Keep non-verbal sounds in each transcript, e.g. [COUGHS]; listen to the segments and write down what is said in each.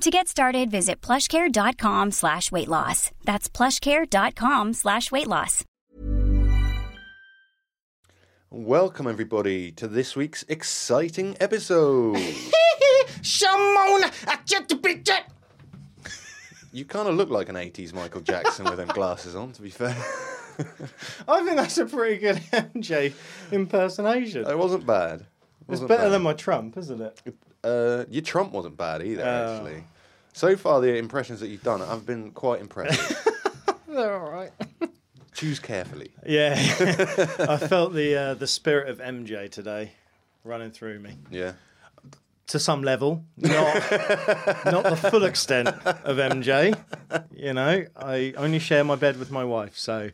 To get started, visit plushcare.com slash weight loss. That's plushcare.com slash weight loss. Welcome, everybody, to this week's exciting episode. [LAUGHS] Shimona, I just a bit jet. you kind of look like an 80s Michael Jackson with them glasses on, to be fair. [LAUGHS] I think that's a pretty good [LAUGHS] MJ impersonation. It wasn't bad. It It's wasn't better bad. than my Trump, isn't it? Uh, your Trump wasn't bad either, Oh. actually. So far, the impressions that you've done, I've been quite impressed. [LAUGHS] They're all right. Choose carefully. Yeah, [LAUGHS] I felt the uh, the spirit of MJ today running through me Yeah. to some level, not not the full extent of MJ. You know, I only share my bed with my wife, so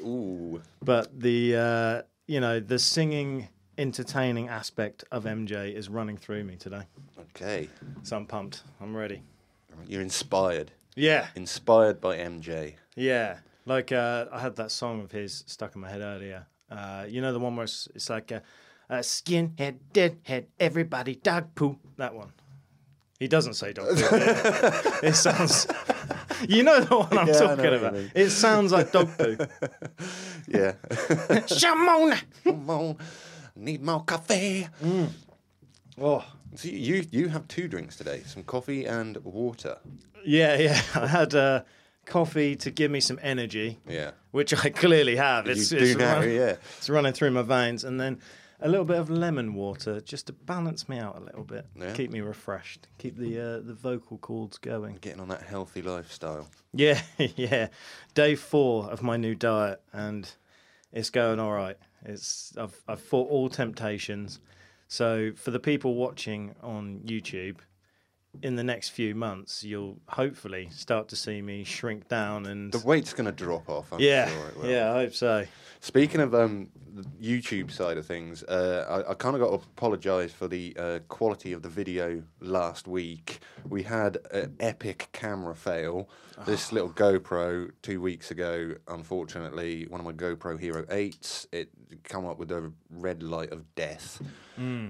Ooh. but the uh, you know the singing, entertaining aspect of MJ is running through me today. Okay. So I'm pumped. I'm ready. You're inspired. Yeah, Inspired by MJ. yeah. Like uh, I had that song of his stuck in my head earlier. Uh, you know the one where it's, it's like uh, uh, skinhead, deadhead, everybody dog poo. That one. He doesn't say dog poo. [LAUGHS] it sounds. You know the one I'm Yeah, talking about. It sounds like dog poo. [LAUGHS] Yeah. [LAUGHS] Shamona. On. Need more coffee. Oh. So you you have two drinks today, some coffee and water. Yeah, yeah. [LAUGHS] I had uh, coffee to give me some energy, Yeah. which I clearly have. You It's, do it's now, run- yeah. It's running through my veins, and then a little bit of lemon water just to balance me out a little bit, Yeah. keep me refreshed, keep the uh, the vocal cords going. Getting on that healthy lifestyle. Yeah, [LAUGHS] yeah. Day four of my new diet, and it's going all right. It's I've I've fought all temptations. So for the people watching on YouTube, in the next few months, you'll hopefully start to see me shrink down and The weight's going to drop off. I'm yeah, sure it will. yeah. I hope so. Speaking of um, the YouTube side of things, uh, I, I kind of got to apologise for the uh, quality of the video last week. We had an epic camera fail. This little GoPro two weeks ago, unfortunately, one of my GoPro Hero 8s, it come up with a red light of death.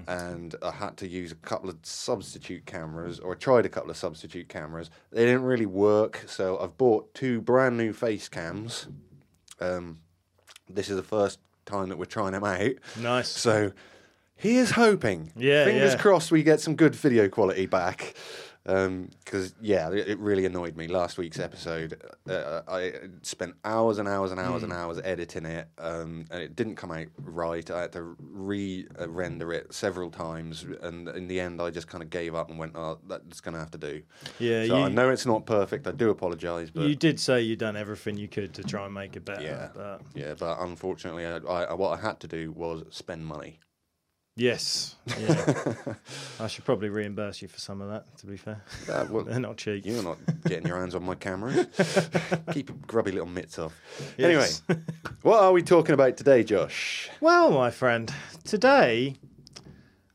And I had to use a couple of substitute cameras, or I tried a couple of substitute cameras. They didn't really work, so I've bought two brand new face cams. Um, this is the first time that we're trying them out. Nice. So here's hoping. Yeah, Fingers yeah. crossed we get some good video quality back. Because, yeah, it, really annoyed me. Last week's episode, uh, I spent hours and hours and hours and Hmm. hours editing it, um, and it didn't come out right. I had to re render it several times. And in the end, I just kind of gave up and went, oh, that's going to have to do. Yeah, So I know it's not perfect. I do apologise. But You did say you'd done everything you could to try and make it better. Yeah. But Yeah, but unfortunately, I, I, what I had to do was spend money. Yes. Yeah. [LAUGHS] I should probably reimburse you for some of that. To be fair, Uh, well, [LAUGHS] they're not cheap. You're not getting your hands on my cameras. [LAUGHS] Keep your grubby little mitts off. Yes. Anyway, what are we talking about today, Josh? Well, my friend, today.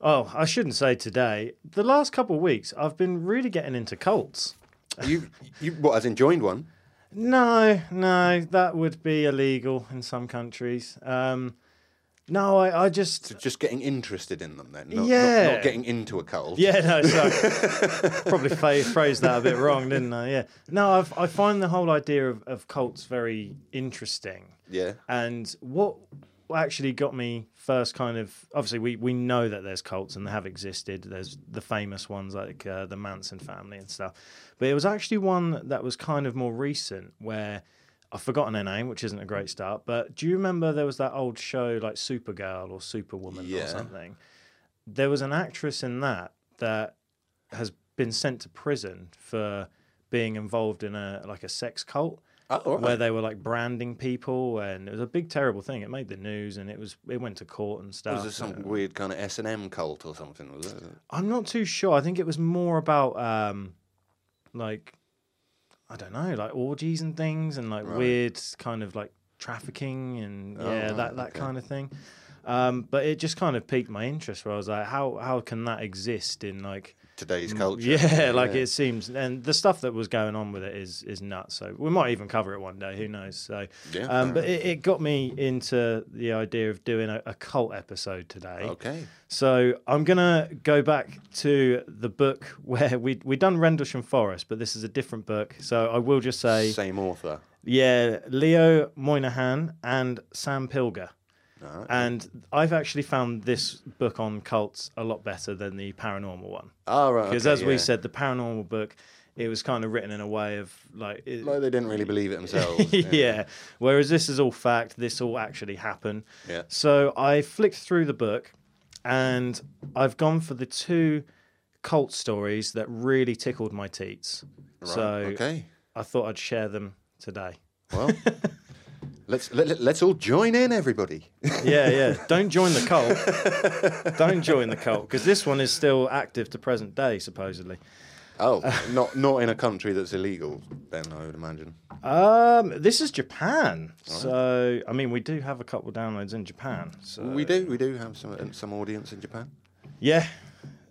Oh, I shouldn't say today. The last couple of weeks, I've been really getting into cults. You, you, what? As in joined one? No, no, that would be illegal in some countries. Um, no, I, I just So just getting interested in them then, not, not- Yeah. not, getting into a cult. Yeah, no, sorry. [LAUGHS] Probably ph- phrased that a bit wrong, didn't I? Yeah. No, I've, I find the whole idea of, of cults very interesting. Yeah. And what actually got me first kind of obviously we, we know that there's cults and they have existed. There's the famous ones like uh, the Manson family and stuff. But it was actually one that was kind of more recent where I've forgotten her name, which isn't a great start. But do you remember there was that old show like Supergirl or Superwoman Yeah. or something? There was an actress in that that has been sent to prison for being involved in a like a sex cult Oh, all where they were like branding people and it was a big terrible thing it made the news and it was it went to court and stuff Was there some weird kind of S and M cult or something? Was it? i'm not too sure i think it was more about um like i don't know like orgies and things and like weird kind of like trafficking and Oh, yeah right, that that okay. kind of thing um but it just kind of piqued my interest where i was like how how can that exist in like Today's culture. Mm, Yeah, like it seems, and the stuff that was going on with it is is nuts. So we might even cover it one day. Who knows? So, Yeah, um, but it, it got me into the idea of doing a, a cult episode today. Okay. So I'm gonna go back to the book [LAUGHS] where we we done Rendlesham Forest, but this is a different book. So I will just say, Same author. yeah, Leo Moynihan and Sam Pilger. And I've actually found this book on cults a lot better than the paranormal one Oh, right. because okay, as we said, the paranormal book, it was kind of written in a way of like, it, Like they didn't really believe it themselves. [LAUGHS] yeah. Whereas this is all fact. This all actually happened. Yeah. So I flicked through the book, and I've gone for the two cult stories that really tickled my teats. Right, So okay. I thought I'd share them today. Well, [LAUGHS] let's let, let- let's all join in, everybody. Yeah, yeah. [LAUGHS] Don't join the cult. Don't join the cult because this one is still active to present day, supposedly. Oh, [LAUGHS] not not in a country that's illegal. Then I would imagine. Um, this is Japan, so I mean we do have a couple downloads in Japan. So We do we do have some some audience in Japan. Yeah.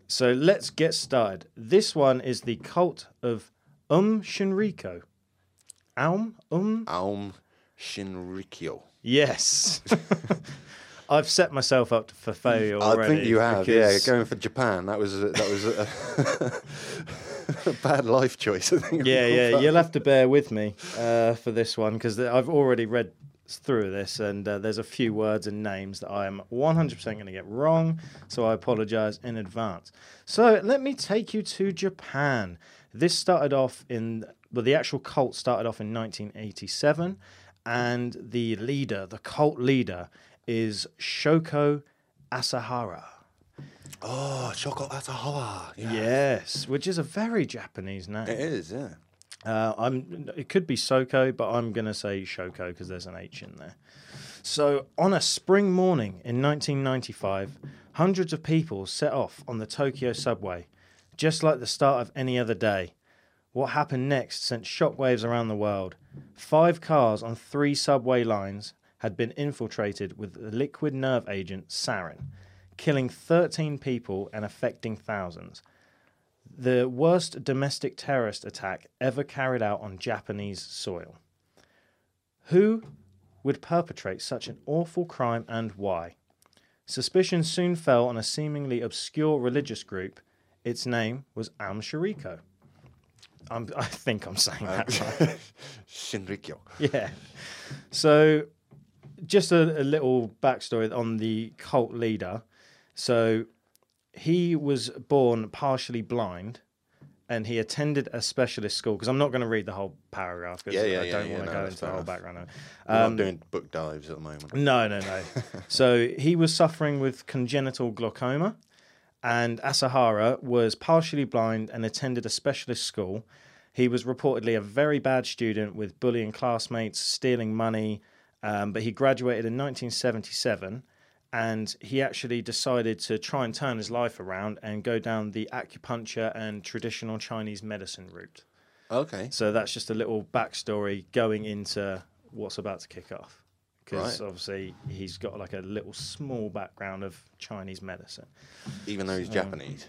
So let's get started. This one is the cult of Um Shinriko. Aum? Um? Aum Shinrikyo. Yes. [LAUGHS] [LAUGHS] I've set myself up for failure I think you have. Yeah, going for Japan. That was a, that was a, [LAUGHS] a bad life choice. I think. Yeah, yeah. You'll have to bear with me uh, for this one because I've already read through this and uh, there's a few words and names that I am 100% going to get wrong. So I apologize in advance. So let me take you to Japan. This started off in, well, the actual cult started off in 1987. And the leader, the cult leader, is Shoko Asahara. Oh, Shoko Asahara. Yeah. Yes, which is a very Japanese name. It is. Yeah. Uh, I'm. It could be Soko, but I'm going to say Shoko because there's an H in there. So, on a spring morning in 1995, hundreds of people set off on the Tokyo subway, just like the start of any other day. What happened next sent shockwaves around the world. Five cars on three subway lines had been infiltrated with the liquid nerve agent sarin, killing 13 people and affecting thousands the worst domestic terrorist attack ever carried out on Japanese soil. Who would perpetrate such an awful crime and why? Suspicion soon fell on a seemingly obscure religious group. Its name was Am Shariko. I'm, [LAUGHS] I think I'm saying that right. [LAUGHS] Shinrikyo. Yeah. So, just a, a little backstory on the cult leader. So, he was born partially blind and he attended a specialist school because I'm not going to read the whole paragraph because Yeah, yeah, I don't yeah, want to no, go into the whole enough. background. it. We're Um, not doing book dives at the moment. no, no, no. [LAUGHS] so he was suffering with congenital glaucoma, and Asahara was partially blind and attended a specialist school. He was reportedly a very bad student with bullying classmates, stealing money, um, but he graduated in 1977 and he actually decided to try and turn his life around and go down the acupuncture and traditional Chinese medicine route. Okay. So that's just a little backstory going into what's about to kick off. Because Right. obviously he's got like a little small background of Chinese medicine. Even though he's um, Japanese.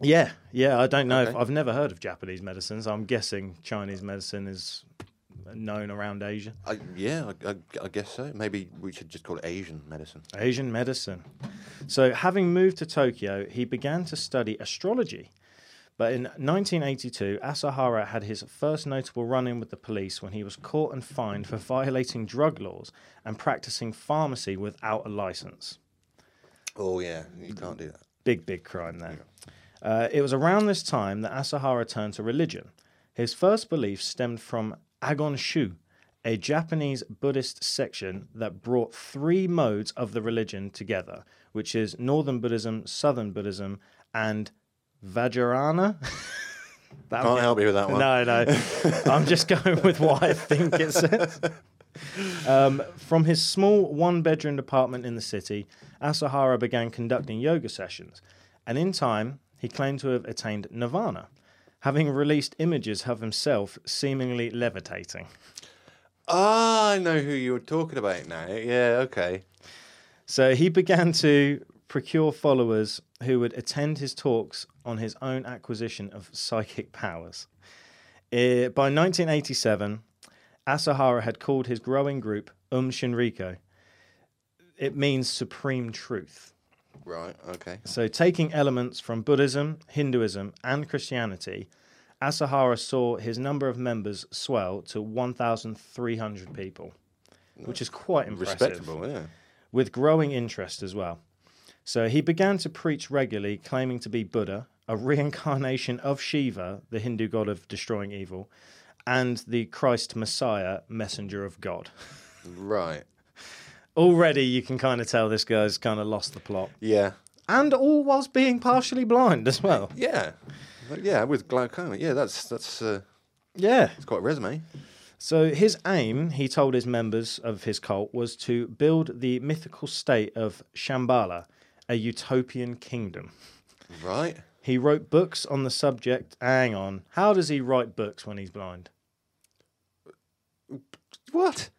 Yeah, yeah. I don't know if I've never heard of Japanese medicines. I'm guessing Chinese medicine is known around Asia. I, yeah, I, I, I guess so. Maybe we should just call it Asian medicine. Asian medicine. So, having moved to Tokyo, he began to study astrology. But in 1982, Asahara had his first notable run in with the police when he was caught and fined for violating drug laws and practicing pharmacy without a license. Oh yeah, you can't do that. Big, big crime there. Uh, it was around this time that Asahara turned to religion. His first belief stemmed from Agon Shu, a Japanese Buddhist section that brought three modes of the religion together, which is Northern Buddhism, Southern Buddhism, and Vajrayana. [LAUGHS] That- Can't help you with that one. No, no. [LAUGHS] I'm just going with what I think it says. Um, from his small one bedroom apartment in the city, Asahara began conducting yoga sessions, and in time, he claimed to have attained nirvana, having released images of himself seemingly levitating. Ah, I know who you were talking about now. Yeah, okay. So he began to procure followers who would attend his talks on his own acquisition of psychic powers. Eh, by 1987, Asahara had called his growing group Um Shinriko. It means supreme truth. Right, okay. So, taking elements from Buddhism, Hinduism, and Christianity, Asahara saw his number of members swell to 1,300 people, which is quite impressive Respectable, yeah. with growing interest as well. So he began to preach regularly, claiming to be Buddha, a [LAUGHS] reincarnation of Shiva, the Hindu god of destroying evil, and the Christ Messiah, messenger of God. Right. [LAUGHS] Already you can kind of tell this guy's kind of lost the plot. Yeah. And all whilst being partially blind as well. Yeah. Yeah, with glaucoma. Yeah, that's that's uh, Yeah. it's quite a resume. So his aim, he told his members of his cult, was to build the mythical state of Shambhala, a utopian kingdom. Right. He wrote books on the subject. Hang on. How does he write books when he's blind? What?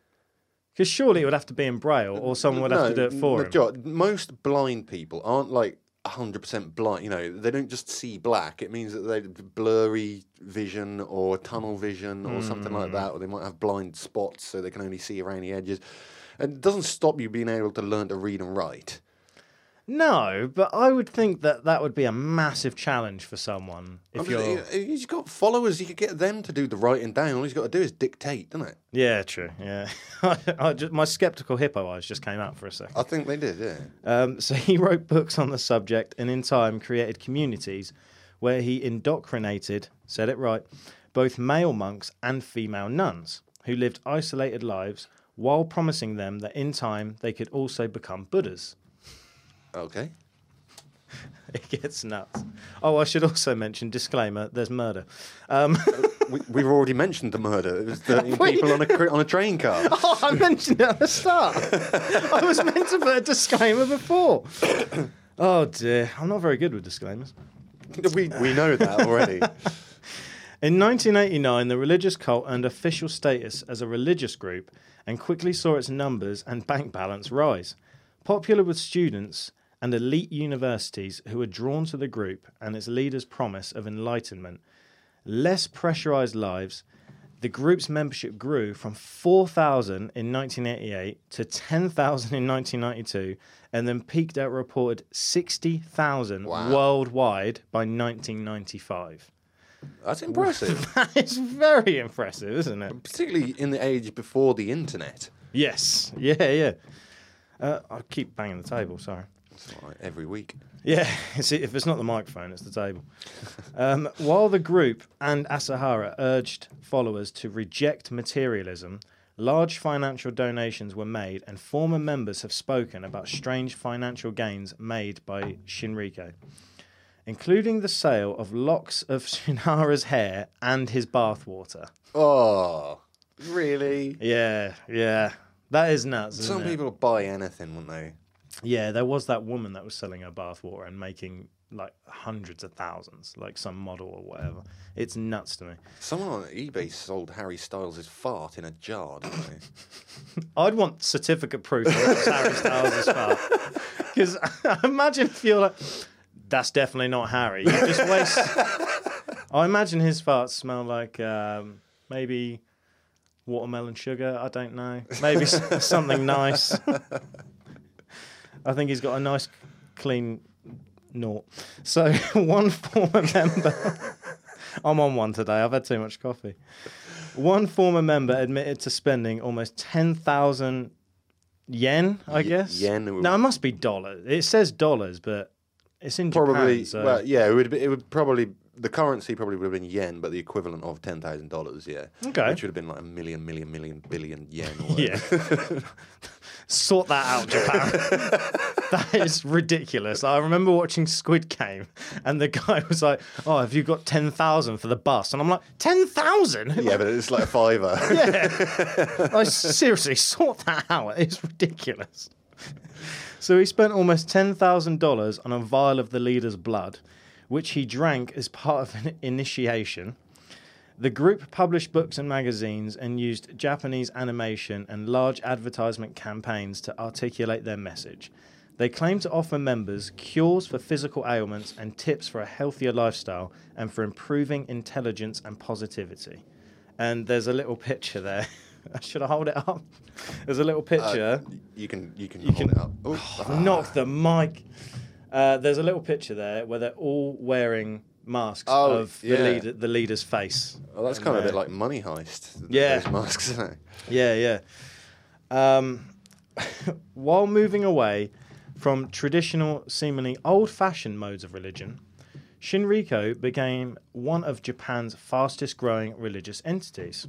Because surely it would have to be in Braille or someone would have to do it for him. major- Most blind people aren't like 100% blind. You know, they don't just see black. It means that they have blurry vision or tunnel vision or something Hmm. like that, or they might have blind spots so they can only see around the edges. And it doesn't stop you being able to learn to read and write. No, but I would think that that would be a massive challenge for someone if I mean, you're. you- You've got followers, you could get them to do the writing down. All he's got to do is dictate, doesn't it? Yeah, true. Yeah, [LAUGHS] I just, my skeptical hippo eyes just came out for a second. I think they did, yeah. Um, so he wrote books on the subject and in time created communities where he indoctrinated, said it right, both male monks and female nuns who lived isolated lives while promising them that in time they could also become Buddhas. Okay. [LAUGHS] It gets nuts. Oh, I should also mention disclaimer: there's murder. Um, [LAUGHS] we, we've already mentioned the murder. It was 13 [LAUGHS] people on a, cr- on a train car. oh, I mentioned it at the start. I was meant to put a disclaimer before. [COUGHS] Oh dear, I'm not very good with disclaimers. we, we know that already. In 1989, the religious cult earned official status as a religious group and quickly saw its numbers and bank balance rise. Popular with students and elite universities who were drawn to the group and its leaders' promise of enlightenment, less pressurized lives, the group's membership grew from 4,000 in 1988 to 10,000 in 1992 and then peaked at reported 60,000 Wow. worldwide by 1995. That's impressive. [LAUGHS] That is very impressive, isn't it? Particularly in the age before the internet. Yes. Yeah, yeah. Uh, I keep banging the table, sorry. Right, every week. Yeah, [LAUGHS] it's, if it's not the microphone, it's the table. Um, while the group and Asahara urged followers to reject materialism, large financial donations were made, and former members have spoken about strange financial gains made by Shinriko, including the sale of locks of [LAUGHS] Shinhara's hair and his bathwater. Oh, really? Yeah, yeah. That is nuts. Isn't Some it? people buy anything, wouldn't they? Yeah, there was that woman that was selling her bathwater and making like hundreds of thousands, like some model or whatever. It's nuts to me. Someone on eBay sold Harry Styles' fart in a jar, didn't they? [LAUGHS] I'd want certificate proof that it Harry Styles' fart. [LAUGHS] Because I [LAUGHS] imagine if you're like, that's definitely not Harry. You just waste. I imagine his farts smell like um, maybe watermelon sugar. I don't know. Maybe something nice. I think he's got a nice, clean naught. So [LAUGHS] one former member. I'm on one today. I've had too much coffee. One former member admitted to spending almost ten thousand yen. I guess yen No, it must be dollars. It says dollars, but it's in Probably, Japan. So. well, yeah, it would be, it would probably the currency probably would have been yen, but the equivalent of ten thousand dollars, yeah. Okay. Which would have been like a million, million, million, billion yen. Or [LAUGHS] Yeah. [LAUGHS] sort that out, Japan. [LAUGHS] that is ridiculous. I remember watching Squid Game, and the guy [LAUGHS] was like, "Oh, have you got ten thousand for the bus?" And I'm like, 10,000? [LAUGHS] yeah, but it's like a fiver. yeah. I seriously sort that out. It's ridiculous. So he spent almost ten thousand dollars on a vial of the leader's blood, which he drank as part of an initiation. The group published books and magazines and used Japanese animation and large advertisement campaigns to articulate their message. They claim to offer members cures for physical ailments and tips for a healthier lifestyle and for improving intelligence and positivity. And there's a little picture there. [LAUGHS] Should I hold it up? There's a little picture. you can you can hold can- it up. Oh, I've [SIGHS] the mic. Uh, there's a little picture there where they're all wearing masks Oh, of the leader, the leader's face. well, that's kind of a bit like money heist. Yeah. those masks. Isn't it? Yeah, yeah. Um, [LAUGHS] while moving away from traditional, seemingly old fashioned modes of religion, Shinriko became one of Japan's fastest growing religious entities.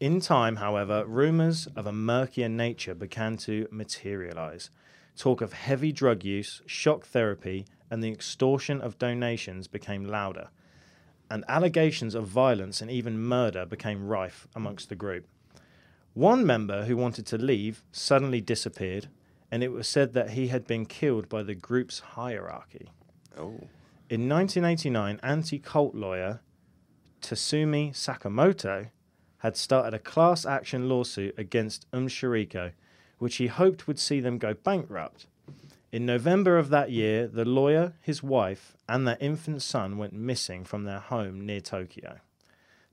In time, however, rumors of a murkier nature began to materialize. Talk of heavy drug use, shock therapy, and the extortion of donations became louder, and allegations of violence and even murder became rife amongst the group. One member who wanted to leave suddenly disappeared, and it was said that he had been killed by the group's hierarchy. Oh, In 1989, anti cult lawyer Tatsumi Sakamoto had started a class action lawsuit against Um Shiriko, which he hoped would see them go bankrupt. In November of that year, the lawyer, his wife, and their infant son went missing from their home near Tokyo.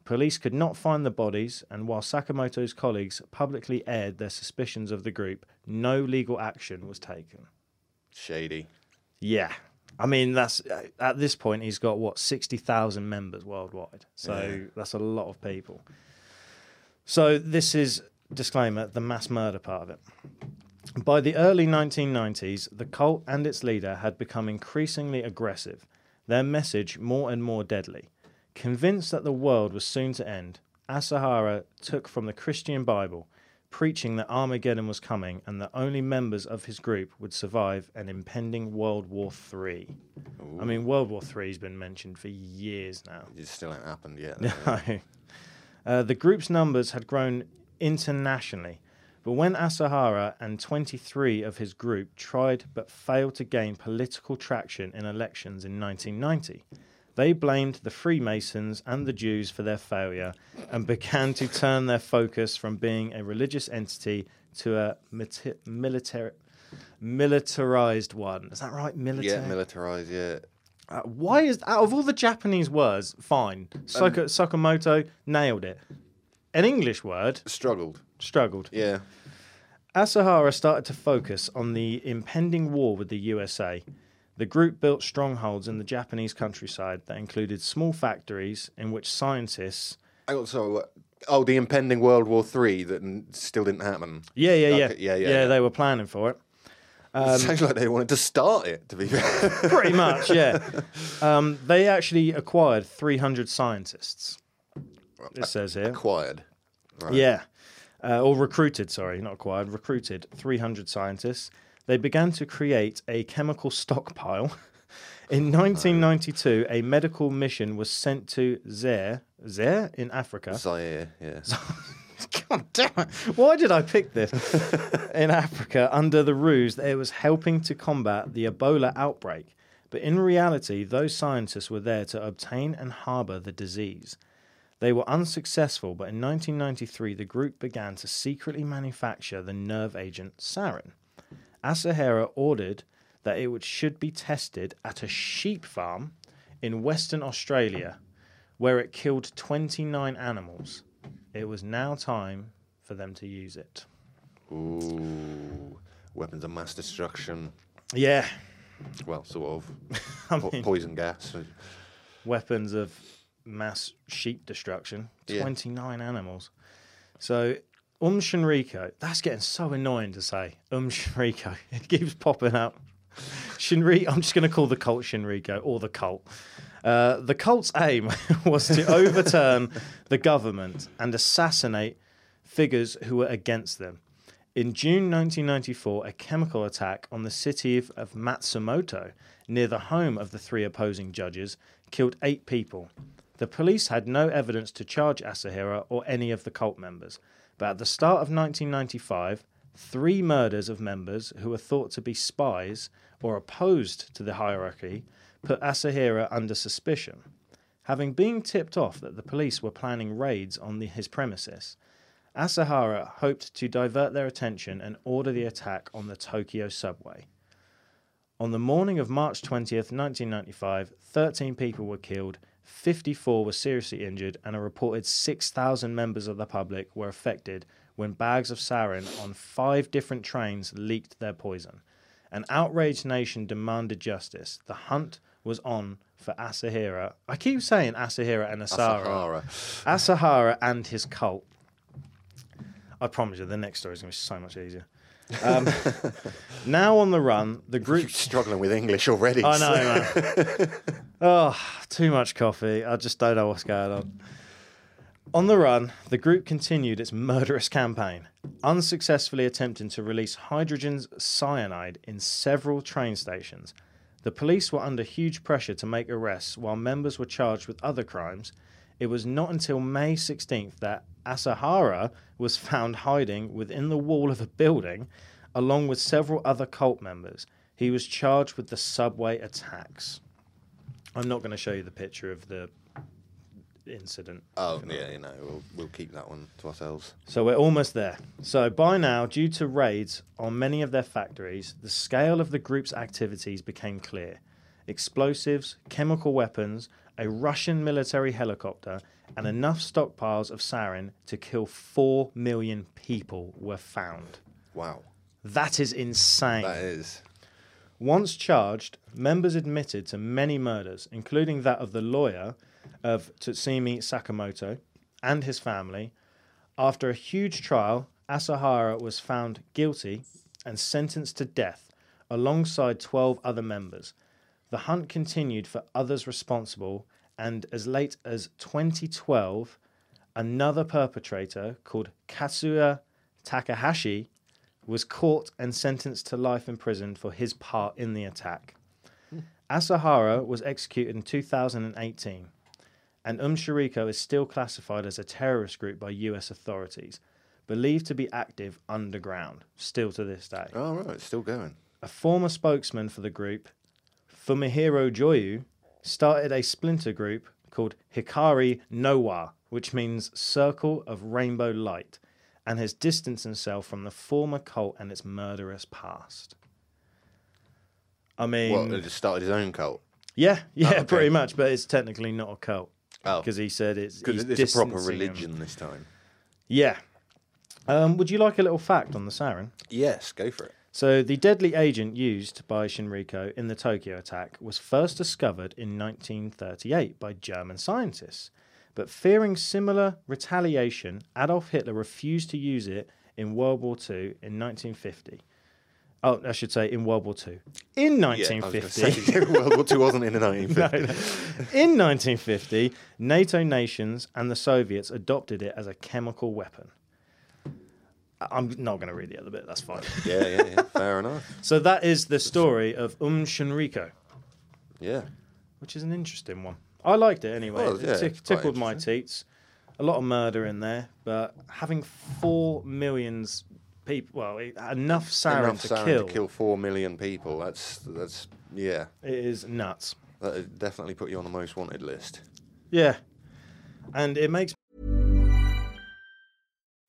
Police could not find the bodies, and while Sakamoto's colleagues publicly aired their suspicions of the group, no legal action was taken. shady. Yeah. I mean, that's uh, at this point, he's got what, 60,000 members worldwide. So that's a lot of people. So this is, disclaimer, the mass murder part of it. By the early 1990s, the cult and its leader had become increasingly aggressive, their message more and more deadly. Convinced that the world was soon to end, Asahara took from the Christian Bible, preaching that Armageddon was coming and that only members of his group would survive an impending World War III. I mean, World War III has been mentioned for years now. It still ain't happened yet. [LAUGHS] No. Uh, the group's numbers had grown internationally, but when Asahara and 23 of his group tried but failed to gain political traction in elections in 1990, they blamed the Freemasons and the Jews for their failure and began to turn their focus from being a religious entity to a mati- military, militarized one. Is that right? Military. yeah, militarized. Yeah, Uh, why is out of all the Japanese words, fine. Saka, Sakamoto nailed it. An English word struggled. struggled. Yeah, Asahara started to focus on the impending war with the USA. The group built strongholds in the Japanese countryside that included small factories in which scientists. I got so. uh, Oh, the impending World War Three that n- still didn't happen. Yeah, yeah, yeah, Okay, yeah, yeah, yeah. They were planning for it. Um, Sounds like they wanted to start it. To be fair, Pretty much, yeah. [LAUGHS] Um, they actually acquired 300 scientists. It says here. acquired. Right. Yeah. Uh, or recruited, sorry, not acquired, recruited 300 scientists. They began to create a chemical [LAUGHS] stockpile. In 1992, a medical mission was sent to Zaire, Zaire in Africa. Zaire. Yeah. [LAUGHS] God damn it. Why did I pick this? [LAUGHS] in Africa, under the ruse that it was helping to combat the Ebola outbreak. But in reality, those scientists were there to obtain and harbour the disease. They were unsuccessful, but in 1993, the group began to secretly manufacture the nerve agent sarin. Asahara ordered that it should be tested at a sheep farm in Western Australia, where it killed 29 animals. it was now time for them to use it. Ooh, weapons of mass destruction. Yeah, Well, sort of. [LAUGHS] I Po- mean, poison gas. weapons of mass sheep destruction. Yeah. 29 animals. So, Um Shinriko, that's getting so annoying to say. Um Shinriko, [LAUGHS] it keeps popping up. Shinri, I'm just going to call the cult Shinriko or the cult. Uh, the cult's aim [LAUGHS] was to overturn the government and assassinate figures who were against them. In June 1994, a chemical attack on the city of, of Matsumoto, near the home of the three opposing judges, killed eight people. The police had no evidence to charge Asahira or any of the cult members, but at the start of 1995, three murders of members who were thought to be spies or opposed to the hierarchy put Asahira under suspicion. Having been tipped off that the police were planning raids on the, his premises, Asahara hoped to divert their attention and order the attack on the Tokyo subway. On the morning of March 20th, 1995, 13 people were killed, 54 were seriously injured, and a reported 6,000 members of the public were affected when bags of sarin on five different trains leaked their poison. An outraged nation demanded justice. The hunt was on for Asahira. I keep saying Asahira and Asara. Sahara. Asahara and his cult. I promise you, the next story is going to be so much easier. Um, now on the run, the You're group. struggling with English already. I know, man. oh, too much coffee. I just don't know what's going on. On the run, the group continued its murderous campaign, unsuccessfully attempting to release hydrogen cyanide in several train stations. The police were under huge pressure to make arrests while members were charged with other crimes. It was not until May 16th that Asahara was found hiding within the wall of a building along with several other cult members. He was charged with the subway attacks. I'm not going to show you the picture of the incident. Oh, yeah, you know, we'll, we'll keep that one to ourselves. So we're almost there. So by now, due to raids on many of their factories, the scale of the group's activities became clear. Explosives, chemical weapons, a Russian military helicopter, and enough stockpiles of sarin to kill 4 million people were found. Wow. That is insane. That is. Once charged, members admitted to many murders, including that of the lawyer of Tsutsumi Sakamoto and his family. After a huge trial, Asahara was found guilty and sentenced to death alongside 12 other members. The hunt continued for others responsible, and as late as 2012, another perpetrator called Katsuya Takahashi was caught and sentenced to life in prison for his part in the attack. Asahara was executed in 2018, and Um Shiriko is still classified as a terrorist group by US authorities, believed to be active underground, still to this day. Oh, right, it's still going. A former spokesman for the group, Fumihiro Joyu, started a splinter group called Hikari Nowa, which means Circle of Rainbow Light, and has distanced himself from the former cult and its murderous past. I mean, Well, he just started his own cult. yeah, yeah, okay. pretty much, but it's technically not a cult Oh, because he said it's because it's a proper distancing him. religion this time. Yeah. Um, would you like a little fact on the sarin? Yes, go for it. So, the deadly agent used by Shinriko in the Tokyo attack was first discovered in 1938 by German scientists. But fearing similar retaliation, Adolf Hitler refused to use it in World War II in 1950. Oh, I should say in World War II. In Yeah, I was 1950, say, World War Two wasn't in the [LAUGHS] 1950s. in 1950, NATO nations and the Soviets adopted it as a chemical weapon. I'm not going to read the other bit. That's fine. [LAUGHS] Yeah, yeah, yeah. Fair enough. So that is the story of Um Shinriko, Yeah. which is an interesting one. I liked it anyway. Well, it yeah, tick- quite tickled my teats. A lot of murder in there, but having four millions people, well, it- enough sarin, Enough to, sarin kill, to kill four million people. That's that's yeah. it is nuts. That definitely put you on the most wanted list. Yeah, and it makes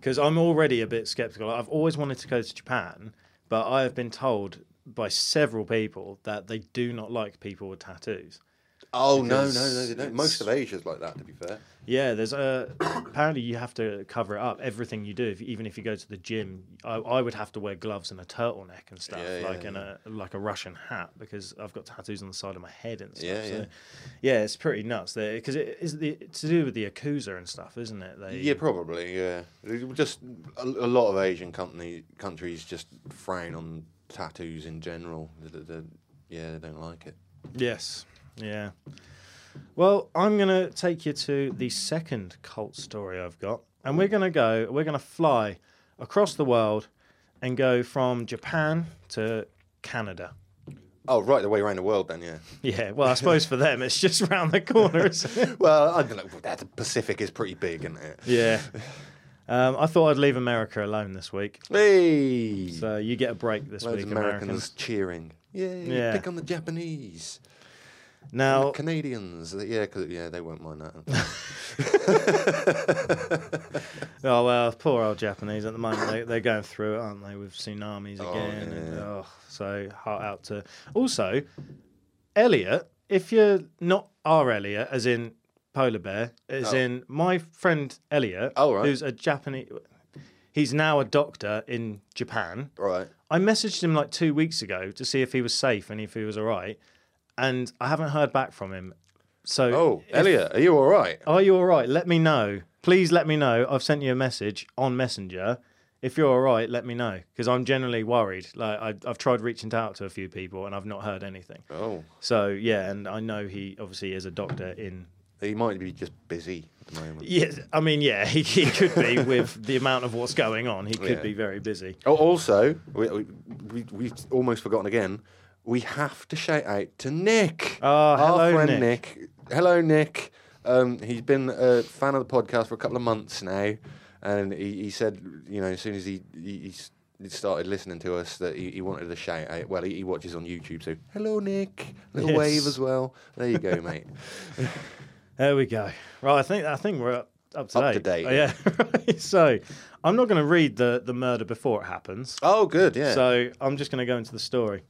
because I'm already a bit skeptical. I've always wanted to go to Japan, but I have been told by several people that they do not like people with tattoos. Oh no, no, no, they don't. Most of Asia's like that. To be fair. Yeah, there's a uh, [COUGHS] apparently you have to cover it up everything you do. If, even if you go to the gym, I, I would have to wear gloves and a turtleneck and stuff, Yeah, yeah, like in yeah. a like a Russian hat because I've got tattoos on the side of my head and stuff. Yeah, so, yeah. yeah, it's pretty nuts there because it is the, to do with the Yakuza and stuff, isn't it? They, Yeah, probably. Yeah, just a, a lot of Asian company countries just frown on tattoos in general. The- the- the- yeah, they don't like it. Yes. Yeah. Well, I'm going to take you to the second cult story I've got. And we're going to go, we're going to fly across the world and go from Japan to Canada. Oh, right, the way around the world then. Yeah. Yeah, well, I suppose for them it's just round the corner. [LAUGHS] Well, I don't know. The Pacific is pretty big, isn't it? Yeah. Um, I thought I'd leave America alone this week. Hey, So you get a break this loads week, Americans, Americans. cheering. Yay! Yeah. Pick on the Japanese. Now, The Canadians. Yeah, 'cause- yeah, they won't mind that. Oh well, poor old Japanese at the moment. They, they're going through it, aren't they, with tsunamis Oh, again? And, yeah. oh, so heart out to. Also, Elliot, if you're not our Elliot, as in polar bear, as Oh. in my friend Elliot, Oh, right. who's a Japanese. He's now a doctor in Japan. right. I messaged him like two weeks ago to see if he was safe and if he was all right, and I haven't heard back from him. So, Oh, if- Elliot, are you all right? are you all right? Let me know. Please let me know. I've sent you a message on Messenger. If you're all right, let me know because I'm generally worried. Like I, I've tried reaching out to a few people and I've not heard anything. Oh, So yeah, and I know he obviously is a doctor in. he might be just busy at the moment. Yeah, I mean, yeah, [LAUGHS] he, he could be with the amount of what's going on. He could Yeah. be very busy. Oh, also, we, we, we, we've almost forgotten again. We have to shout out to Nick. Oh, Our hello, friend Nick. Nick. Hello, Nick. Um, he's been a fan of the podcast for a couple of months now, and he, he said, you know, as soon as he, he, he started listening to us, that he, he wanted to shout out. Well, he, he watches on YouTube, so hello, Nick. Little Yes. wave as well. There you go, [LAUGHS] mate. There we go. Right, I think I think we're up, up to Up date. to date, Oh, yeah. [LAUGHS] right. So I'm not going to read the the murder before it happens. Oh, good, yeah. So I'm just going to go into the story.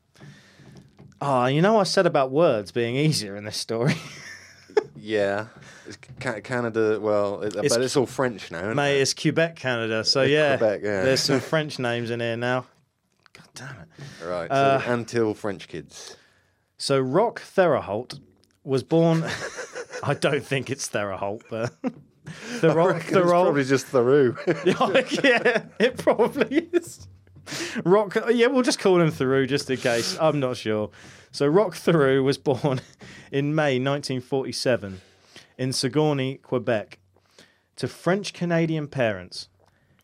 Ah, you know, I said about words being easier in this story. yeah, it's Ca- Canada. Well, it, It's- but it's all French now, isn't Mate, it? it's Quebec, Canada. So yeah, Quebec, yeah. there's some [LAUGHS] French names in here now. God damn it. Right, so uh, until French kids. So Roch Theraholt was born. [LAUGHS] I don't think it's Theraholt, but the Rock It's probably just Theroux. [LAUGHS] yeah, it probably is. [LAUGHS] Rock, yeah, we'll just call him Theroux just in case. I'm not sure. So Rock Theroux was [LAUGHS] born in May 1947 in Saguenay, Quebec, to French Canadian parents.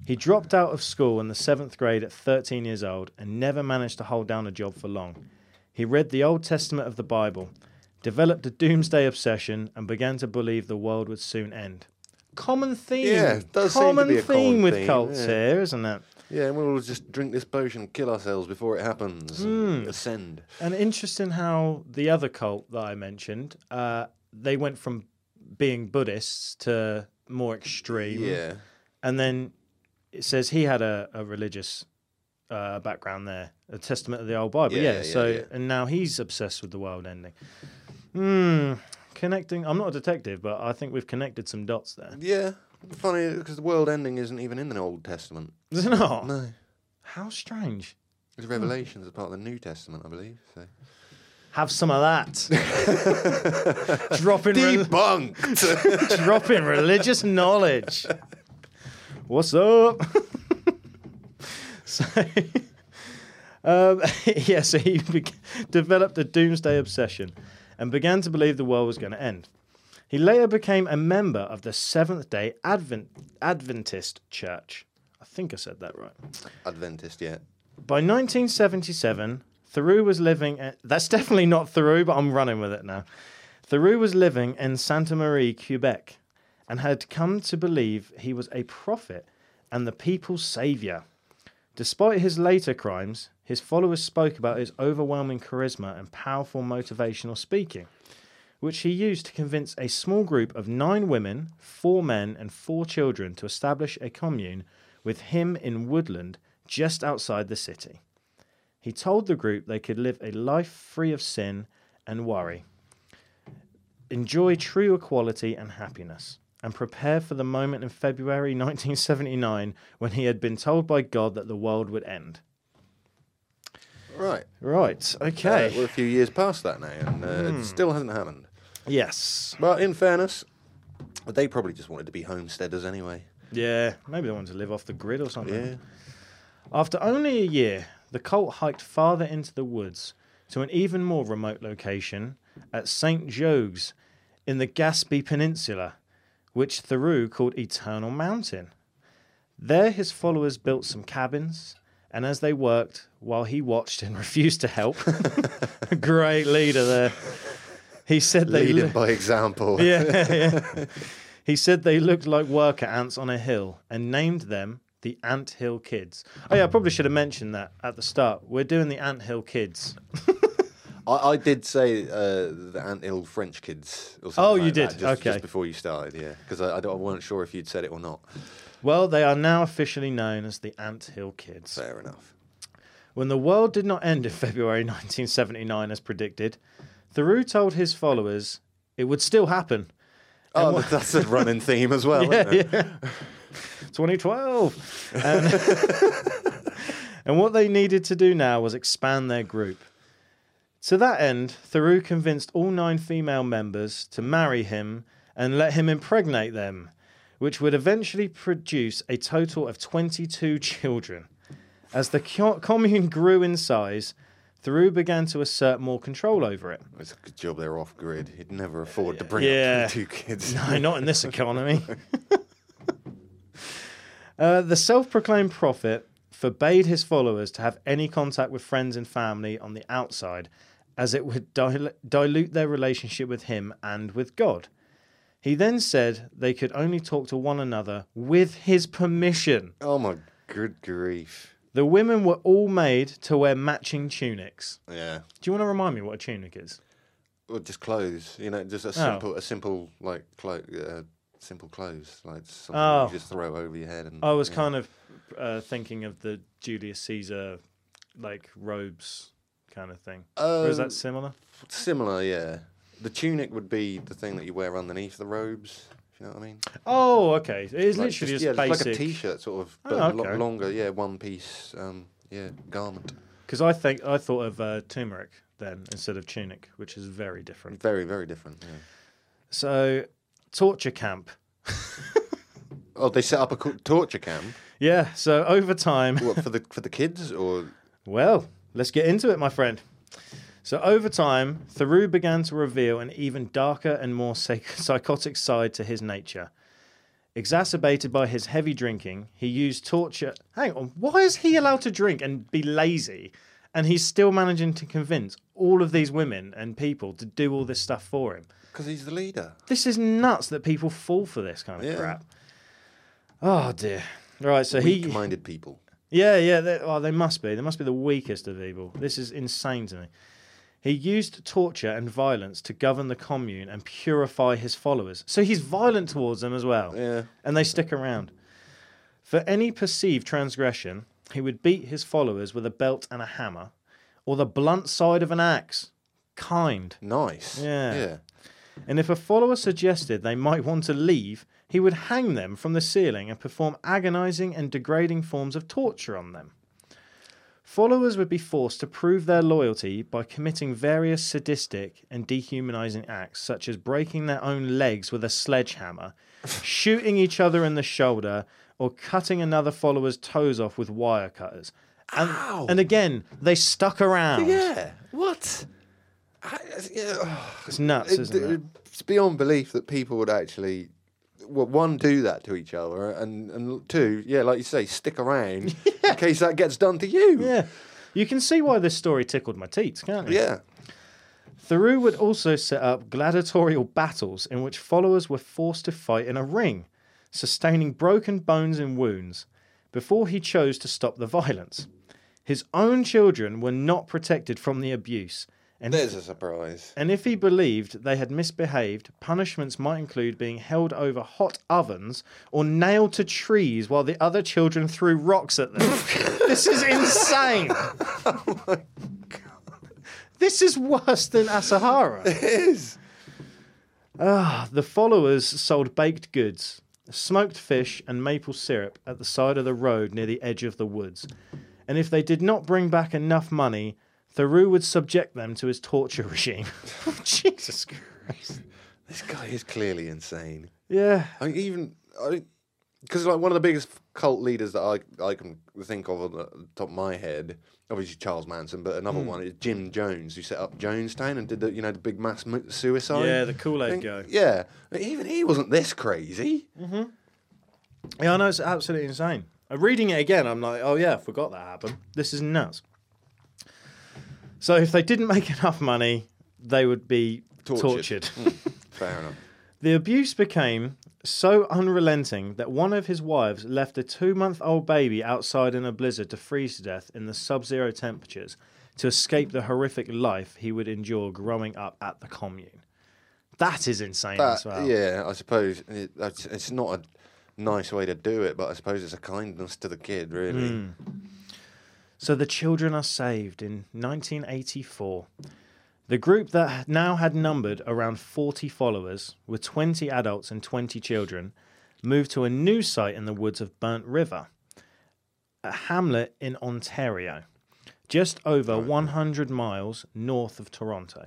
He dropped out of school in the seventh grade at 13 years old and never managed to hold down a job for long. He read the Old Testament of the Bible, developed a doomsday obsession, and began to believe the world would soon end. Common theme. Yeah, it does seem to common be a theme common with theme, cults yeah. here, isn't it? Yeah, and we'll just drink this potion, kill ourselves before it happens, Hmm. and ascend. And interesting how the other cult that I mentioned, uh, they went from being Buddhists to more extreme. Yeah. And then it says he had a, a religious uh, background there, a testament of the old Bible. Yeah, Yeah. yeah, yeah, so, yeah. and now he's obsessed with the world ending. Hmm. Connecting. I'm not a detective, but I think we've connected some dots there. Yeah, Funny because the world ending isn't even in the Old Testament. Is it not? No, How strange. it's Revelations as part of the New Testament, I believe. So. Have some of that. [LAUGHS] dropping, re- Debunked. [LAUGHS] dropping religious knowledge. What's up? [LAUGHS] so, um, yeah, so he be- developed a doomsday obsession and began to believe the world was going to end. He later became a member of the Seventh Day Advent Adventist Church. I think I said that right. Adventist, yeah. By 1977, Theroux was living. At, that's [LAUGHS] definitely not Theroux, but I'm running with it now. Theroux was living in Santa Marie, Quebec, and had come to believe he was a prophet and the people's savior. Despite his later crimes, his followers spoke about his overwhelming charisma and powerful motivational speaking, which he used to convince a small group of nine women, four men, and four children to establish a commune with him in Woodland just outside the city. He told the group they could live a life free of sin and worry, enjoy true equality and happiness, and prepare for the moment in February [LAUGHS] 1979 when he had been told by God that the world would end. Right. Right, Uh, okay. we're a few years past that now, and uh, it still hasn't happened. Yes. But in fairness, they probably just wanted to be homesteaders anyway. Yeah, maybe they wanted to live off the grid or something. Yeah. After only a year, the cult hiked farther into the woods to an even more remote location at St. Jogues in the Gaspé Peninsula, which Theroux called Eternal Mountain. There, his followers built some cabins, and as they worked, while he watched and [LAUGHS] refused to help, [LAUGHS] great leader there. He said they Leading by example. [LAUGHS] yeah, [LAUGHS] yeah. He said they looked like worker ants on a hill and named them the Ant Hill Kids. Oh yeah, I probably should have mentioned that at the start. We're doing the Ant Hill Kids. [LAUGHS] I, I did say uh, the Anthill French kids. Or something Oh, you like that, did? Just, Okay. Just before you started, yeah. Because I, I, I weren't sure if you'd said it or not. Well, they are now officially known as the Ant Hill Kids. Fair enough. When the world did not end in February 1979 as predicted, Theroux told his followers it would still happen. Oh, that's a running theme as well. Yeah, [LAUGHS] isn't it? yeah. 2012. And, [LAUGHS] and what they needed to do now was expand their group. To that end, Theroux convinced all nine female members to marry him and let him impregnate them, which would eventually produce a total of 22 [LAUGHS] children. As the commune grew in size, Theroux began to assert more control over it. It's a good job they're off grid. He'd never afford to bring Yeah. up two kids. [LAUGHS] No, not in this economy. [LAUGHS] uh, the self proclaimed prophet forbade his followers to have any contact with friends and family on the outside, as it would dil- dilute their relationship with him and with God. He then said they could only talk to one another with his permission. Oh my good grief. The women were all made to wear matching tunics. Yeah. Do you want to remind me what a tunic is? Or just clothes, you know, just a simple, a simple like clo- uh, simple clothes, like something Oh. you just throw over your head. And I was yeah. kind of uh, thinking of the Julius Caesar, like robes kind of thing. or is Um, that similar? similar, yeah. The tunic would be the thing that you wear underneath the robes. If you know what I mean? Oh, okay. It is Like literally just, yeah, just basic. like a t-shirt, sort of, Oh, but a lo- longer, yeah, one piece, um, yeah, garment. Because I think I thought of uh, turmeric then instead of tunic, which is very different. Very, very different. Yeah. So, torture camp. [LAUGHS] Oh, they set up a co- torture camp. Yeah. So over time, What for the for the kids or [LAUGHS] Well, let's get into it, my friend. So, over time, Theroux began to reveal an even darker and more [LAUGHS] psychotic side to his nature. Exacerbated by his heavy drinking, he used torture. Hang on, why is he allowed to drink and be lazy? And he's still managing to convince all of these women and people to do all this stuff for him. because he's the leader? This is nuts that people fall for this kind of Yeah. crap. Oh, dear. Right, so he. Weak-minded people. Yeah, yeah. They, oh, they must be. They must be the weakest of evil. This is insane to me. He used torture and violence to govern the commune and purify his followers. So he's violent towards them as well. Yeah. And they stick around. For any perceived transgression, he would beat his followers with a belt and a hammer or the blunt side of an axe. Kind. Nice. Yeah. Yeah. And if a follower suggested they might want to leave, he would hang them from the ceiling and perform agonizing and degrading forms of torture on them. Followers would be forced to prove their loyalty by committing various sadistic and dehumanizing acts, such as breaking their own legs with a sledgehammer, [LAUGHS] shooting each other in the shoulder, or cutting another follower's toes off with wire cutters. And, and again, they stuck around. Yeah. What? I, yeah, oh, It's nuts, it- isn't it? It's beyond belief that people would actually, well, one, do that to each other, and and two, yeah, like you say, stick around [LAUGHS] in case that gets done to you. Yeah. You can see why this story tickled my teats, can't you? Yeah. Theroux would also set up gladiatorial battles in which followers were forced to fight in a ring, sustaining broken bones and wounds, before he chose to stop the violence. His own children were not protected from the abuse, and, There's a surprise. and if he believed they had misbehaved, punishments might include being held over hot ovens or nailed to trees while the other children threw rocks at them. [LAUGHS] this is insane. [LAUGHS] oh my god. This is worse than Asahara. It is. Ah, the followers sold baked goods, smoked fish, and maple syrup at the side of the road near the edge of the woods. And if they did not bring back enough money, Theroux would subject them to his torture [LAUGHS] regime. [LAUGHS] Jesus Christ. This guy is clearly insane. Yeah. I mean, even because like one of the biggest cult leaders that I I can think of on the top of my head, obviously Charles Manson, but another Hmm. one is Jim Jones, who set up Jonestown and did the you know the big mass suicide. Yeah, the Kool-Aid thing. guy. Yeah, even he wasn't this crazy. Yeah, I know it's absolutely insane. Uh, reading it again, I'm like, oh yeah, I forgot that happened. This is nuts. So if they didn't make [LAUGHS] enough money, they would be Tortured. tortured. [LAUGHS] Fair enough. The abuse became so unrelenting that one of his wives left a two month old baby outside in a blizzard to freeze to death in the sub zero temperatures to escape the horrific life he would endure growing up at the commune. That is insane That, as well. Yeah, I suppose it, that's, it's not a nice way to do it, but I suppose it's a kindness to the kid, really. Hmm. So the children are saved in 1984. The group that now had numbered around 40 followers, with 20 adults and 20 children, moved to a new site in the woods of Burnt River, a hamlet in Ontario, just over 100 miles north of Toronto.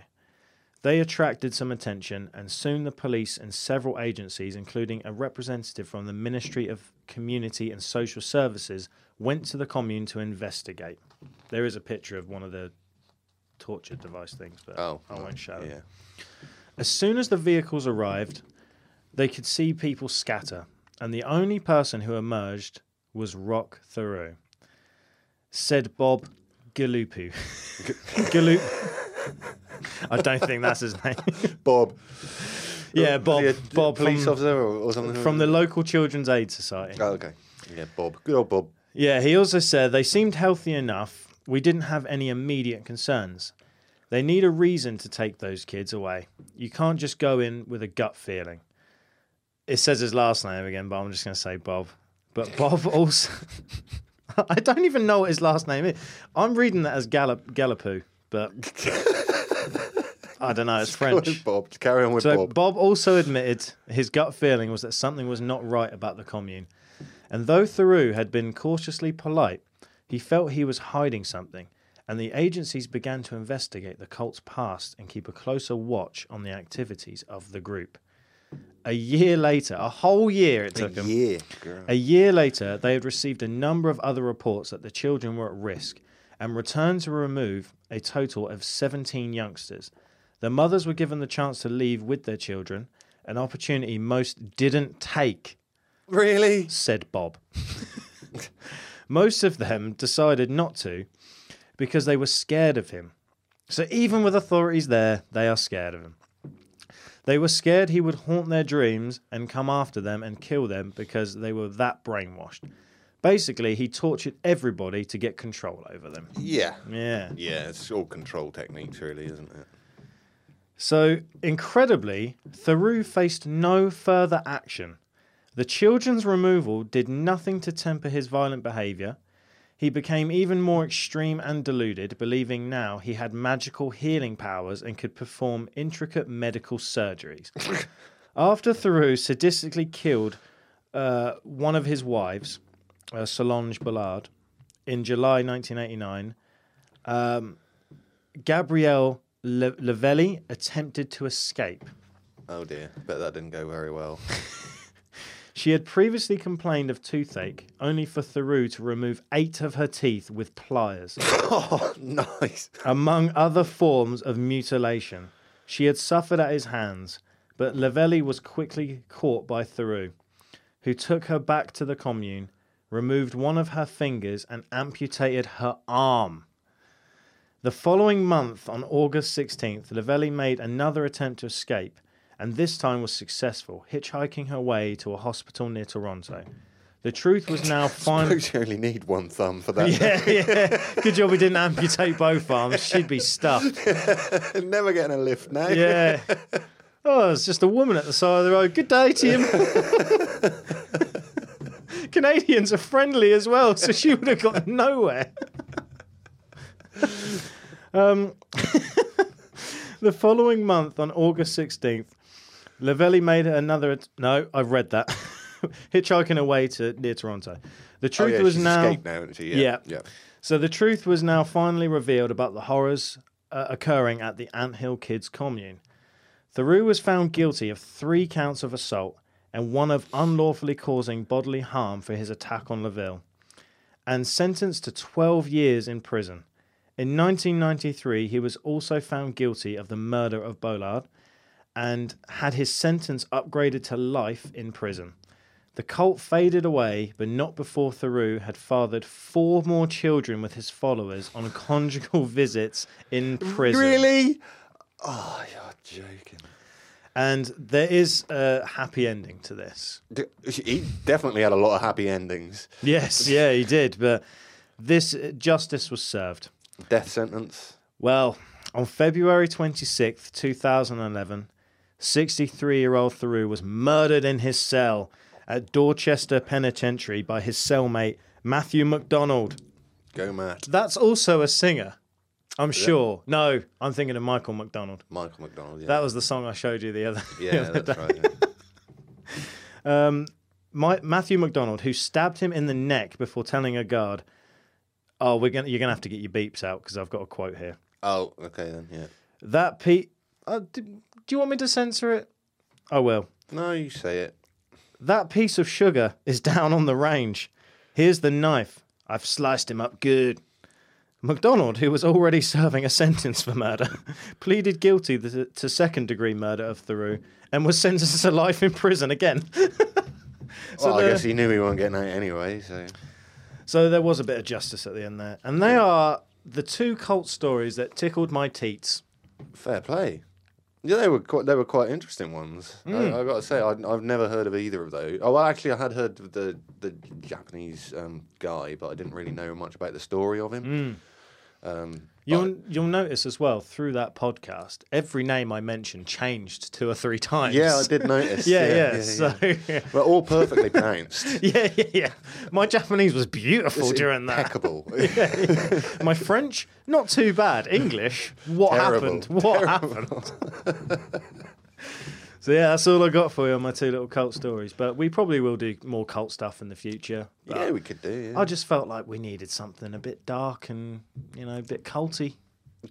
They attracted some attention, and soon the police and several agencies, including a representative from the Ministry of Community and Social Services, went to the commune to investigate. There is a picture of one of the torture device things, but Oh, I won't show it. As soon as the vehicles arrived, they could see people scatter, and the only person who emerged was Roch Thoreau. Said Bob Galupu. Galup. [LAUGHS] I don't think that's his name. Bob. Yeah, Bob. Yeah, Bob police from, officer or, or something from the local Children's Aid Society. Oh, okay. Yeah, Bob. Good old Bob. Yeah, he also said they seemed healthy enough. We didn't have any immediate concerns. They need a reason to take those kids away. You can't just go in with a gut feeling. It says his last name again, but I'm just going to say Bob. But [LAUGHS] Bob also. [LAUGHS] I don't even know what his last name is. I'm reading that as Gallop Gallipoo, but [LAUGHS] I don't know. It's [LAUGHS] French. Bob. Carry on with So Bob. Bob also admitted his gut feeling was that something was not right about the commune. And though Theroux had been cautiously polite, he felt he was hiding something, and the agencies began to investigate the cult's past and keep a closer watch on the activities of the group. A year later, a whole year it took them. Yeah. girl. A year later, they had received a number of other reports that the children were at risk and returned to remove a total of 17 youngsters. The mothers were given the chance to leave with their children, an opportunity most didn't take, Really? said Bob. [LAUGHS] most of them decided not to because they were scared of him. So even with authorities there, they are scared of him. They were scared he would haunt their dreams and come after them and kill them because they were that brainwashed. Basically, he tortured everybody to get control over them. Yeah. Yeah. Yeah, it's all control techniques, really, isn't it? So, incredibly, Theroux faced no further action. The children's removal did nothing to temper his violent behaviour. He became even more extreme and deluded, believing now he had magical healing powers and could perform intricate medical surgeries. [LAUGHS] After Theroux sadistically killed uh, one of his wives, uh, Solange Ballard, in July 1989, um, Gabrielle Le- Lavelli attempted to escape. Oh dear, bet that didn't go very well. [LAUGHS] She had previously complained of toothache, only for Theroux to remove eight of her teeth with pliers. [LAUGHS] oh, nice. among other forms of mutilation she had suffered at his hands, but Lavelli was quickly caught by Theroux, who took her back to the commune, removed one of her fingers, and amputated her arm. The following month, on August 16th, Lavelli made another attempt to escape, and this time was successful, hitchhiking her way to a hospital near Toronto. The truth was now [LAUGHS] finally. Suppose you only need one thumb for that. Yeah, [LAUGHS] yeah. Good job we didn't amputate both arms. She'd be stuffed. [LAUGHS] Never getting a lift now. Yeah. Oh, it's just a woman at the side of the road. Good day to you. Canadians are friendly as well, so she would have got nowhere. [LAUGHS] um, [LAUGHS] the following month, on August 16th, Lavelli made another. At- no, I've read that. [LAUGHS] Hitchhiking away to near Toronto. The Oh, truth yeah, was she's now. escaped now, isn't she? Yeah. Yeah. yeah. So the truth was now finally revealed about the horrors uh, occurring at the Anthill Kids commune. Theroux was found guilty of three counts of assault and one of unlawfully causing bodily harm for his attack on Laville, and sentenced to 12 years in prison. In 1993, he was also found guilty of the murder of Bollard and had his sentence upgraded to life in prison. The cult faded away, but not before Theroux had fathered four more children with his followers on [LAUGHS] conjugal visits in prison. Really? Oh, you're joking. And there is a happy ending to this. He definitely had a lot of happy endings. Yes, yeah, he did, but this uh, justice was served. Death sentence. Well, on February 26th, 2011, 63 year old Theroux was murdered in his cell at Dorchester Penitentiary by his cellmate, Matthew McDonald. Go mad. That's also a singer, I'm sure. No, I'm thinking of Michael McDonald. Michael McDonald. Yeah. That was the song I showed you the other, [LAUGHS] the Yeah, other that's day. right. yeah. [LAUGHS] Um, My, Matthew McDonald, who stabbed him in the neck before telling a guard, "Oh, we're gonna, you're gonna have to get your beeps out because I've got a quote here." Oh, okay then. Yeah. That Pete, uh, do, do you want me to censor it? I will. No, you say it. That piece of sugar is [LAUGHS] down on the range. Here's the knife. I've sliced him up good. MacDonald, who was already [LAUGHS] serving a sentence for murder, [LAUGHS] pleaded guilty to, second degree murder of Theroux and was sentenced to life in prison again. well, I the- guess he knew he wasn't getting out anyway. So So there was a bit of justice at the end there. And they are the two cult stories that tickled my teats. fair play. Yeah, they were quite, they were quite interesting ones. Hmm. I, I got to say, I, I've never heard of either of those. Oh, well, actually, I had heard of the the Japanese um, guy, but I didn't really know much about the story of him. Hmm. Um, You'll, you'll notice as well through that podcast, every name I mentioned changed two or three times. yeah, I did notice. [LAUGHS] yeah, yeah. yeah, so, yeah. But all perfectly pronounced. [LAUGHS] yeah, yeah, yeah. My Japanese was beautiful It's during that. impeccable. [LAUGHS] My French, not too bad. English, what Terrible. happened? What happened? So yeah, that's all I got for you on my two little cult stories. But we probably will do more cult stuff in the future. But yeah, we could do. Yeah. I just felt like we needed something a bit dark and you know a bit culty.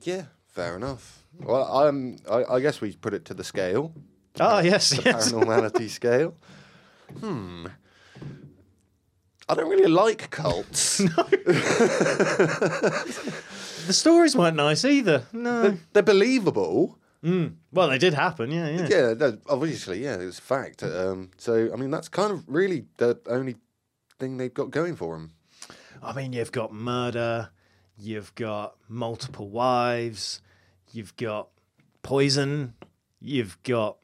yeah, fair enough. Well, um, I, I guess we put it to the scale, Ah, yes, the yes. paranormality [LAUGHS] scale. Hmm. I don't really like cults. [LAUGHS] No. [LAUGHS] the stories weren't nice either. No. they're, they're believable. Well, they did happen. Yeah, yeah. Yeah, no, obviously, yeah, it's a fact. Um, so, I mean, that's kind of really the only thing they've got going for them. I mean, you've got murder, you've got multiple wives, you've got poison, you've got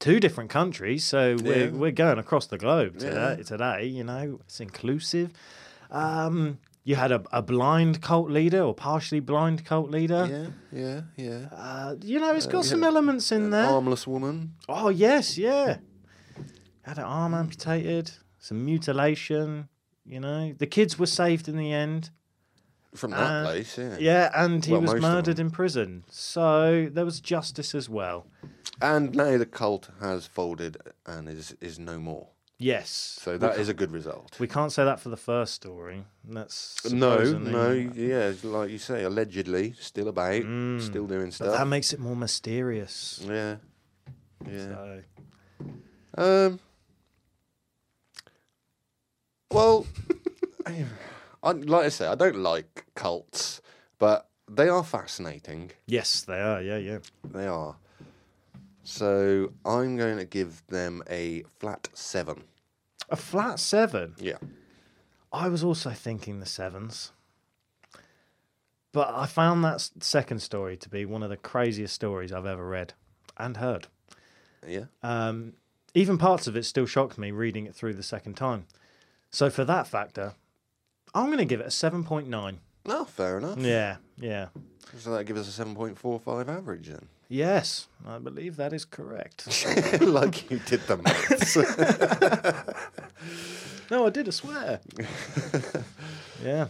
two different countries. So we're Yeah. we're going across the globe today. Yeah. Today, you know, it's inclusive. Um, you had a, a blind cult leader or partially blind cult leader. Yeah, yeah, yeah. Uh, you know, it's got yeah. some elements in there. Armless woman. Oh yes, yeah. Had an arm amputated, some mutilation. You know, the kids were saved in the end. From that Uh, place, yeah. Yeah, and he Well, was murdered in prison. So there was justice as well. And now the cult has folded and is is no more. Yes. So that is a good result. We can't say that for the first story. That's No, no, yeah, like you say, allegedly still about, still doing But stuff. that makes it more mysterious. yeah, yeah. So, Um. Well, [LAUGHS] I, like I say, I don't like cults, but they are fascinating. yes, they are. Yeah, yeah. They are. So I'm going to give them a flat seven. A flat seven. Yeah. I was also thinking the sevens. But I found that second story to be one of the craziest stories I've ever read and heard. Yeah. Um, even parts of it still shocked me reading it through the second time. So for that factor, I'm going to give it a 7.9. No, fair enough. Yeah, yeah. So that gives us a 7.45 average then. Yes, I believe that is correct. [LAUGHS] like you did the maths. [LAUGHS] no, I did, I swear. [LAUGHS] yeah.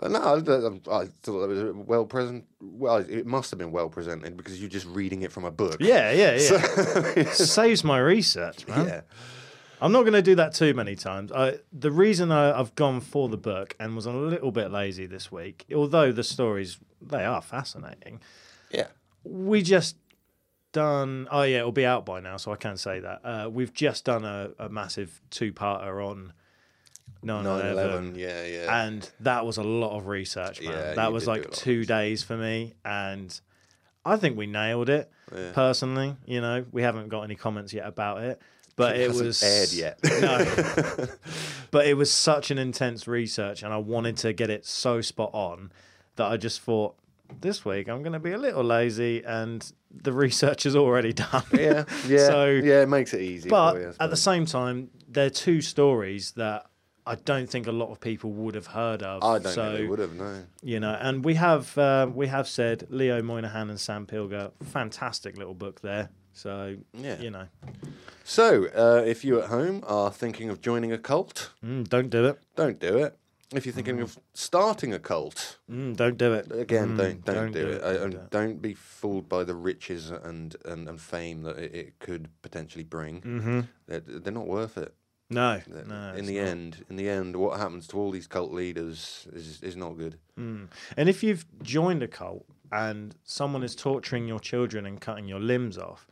Well, no, I, I- thought that was well present. Well, it must have been well presented because you're just reading it from a book. Yeah, yeah, yeah. Saves my research, man. Yeah. I'm not going to do that too many times. I, the reason I, I've gone for the book and was a little bit lazy this week, although the stories they are fascinating, Yeah. We just done. Oh yeah, it'll be out by now, so I can say that. Uh, we've just done a, a massive two-parter on 9/11, 9/11, yeah, yeah. and that was a lot of research, man. Yeah, that was did do a like two days for me, and I think we nailed it. Personally, you know, we haven't got any comments yet about it, but It it, hasn't was aired yet. [LAUGHS] no, [LAUGHS] but it was such an intense research, and I wanted to get it so spot on that I just thought this week I'm going to be a little lazy, and the research is already [LAUGHS] done. Yeah. Yeah. So- yeah, it makes it easy. But you, at the same time, they're two stories that I don't think a lot of people would have heard of. I don't so, think they would have, no. You know, and we have uh, we have said Leo Moynihan and Sam Pilger, fantastic little book there. So Yeah. you know, So, uh, if you at home are thinking of joining a cult, mm, don't do it. don't do it. If you're thinking of starting a cult, Mm, don't do it. again, Mm, don't don't, don't do, do it. it, I- don't don't be fooled by the riches and, and, and fame that it, it could potentially bring. Mm-hmm. They're, they're not worth it. No, They're- no. in the not. end, in the end, what happens to all these cult leaders is is not good. Mm. And if you've joined a cult and someone is torturing your children and cutting your limbs off,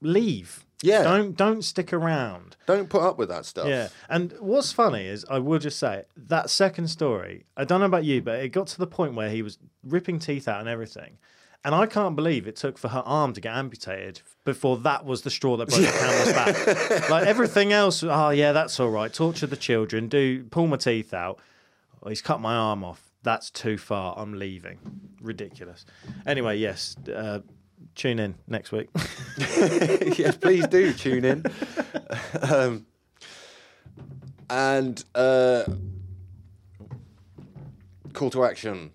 leave. Yeah. Don't don't stick around. Don't put up with that stuff. Yeah. And what's funny is I will just say that second story, I don't know about you, but it got to the point where he was ripping teeth out and everything. And I can't believe it took for her arm to get amputated before that was the straw that broke the camel's back. [LAUGHS] Like everything else, oh yeah, that's all right. Torture the children, do pull my teeth out. Oh, he's cut my arm off. That's too far. I'm leaving. Ridiculous. Anyway, yes. Uh, tune in next week. [LAUGHS] [LAUGHS] yes, please do tune in. [LAUGHS] um, and uh, call to action.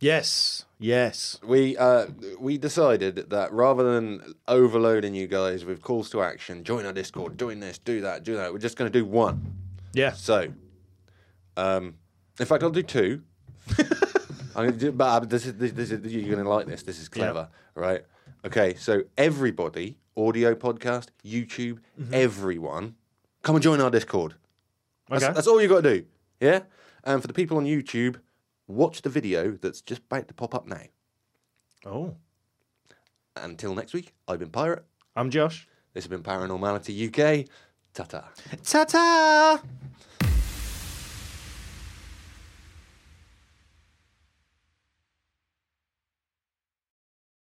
yes. Yes. We uh, we decided that rather than overloading you guys with calls to action, join our Discord, doing this, do that, do that, we're just going to do one. Yeah. So, um, in fact, I'll do two. I'm gonna do, but uh, this is, this, this is you're going to like this. This is clever, right? Okay, so everybody, audio podcast, YouTube, everyone, come and join our Discord. That's, Okay. that's all you got to do. Yeah. And for the people on YouTube, watch the video that's just about to pop up now. Oh. Until next week, I've been Pirate. I'm Josh. This has been Paranormality UK. Ta ta. Ta ta!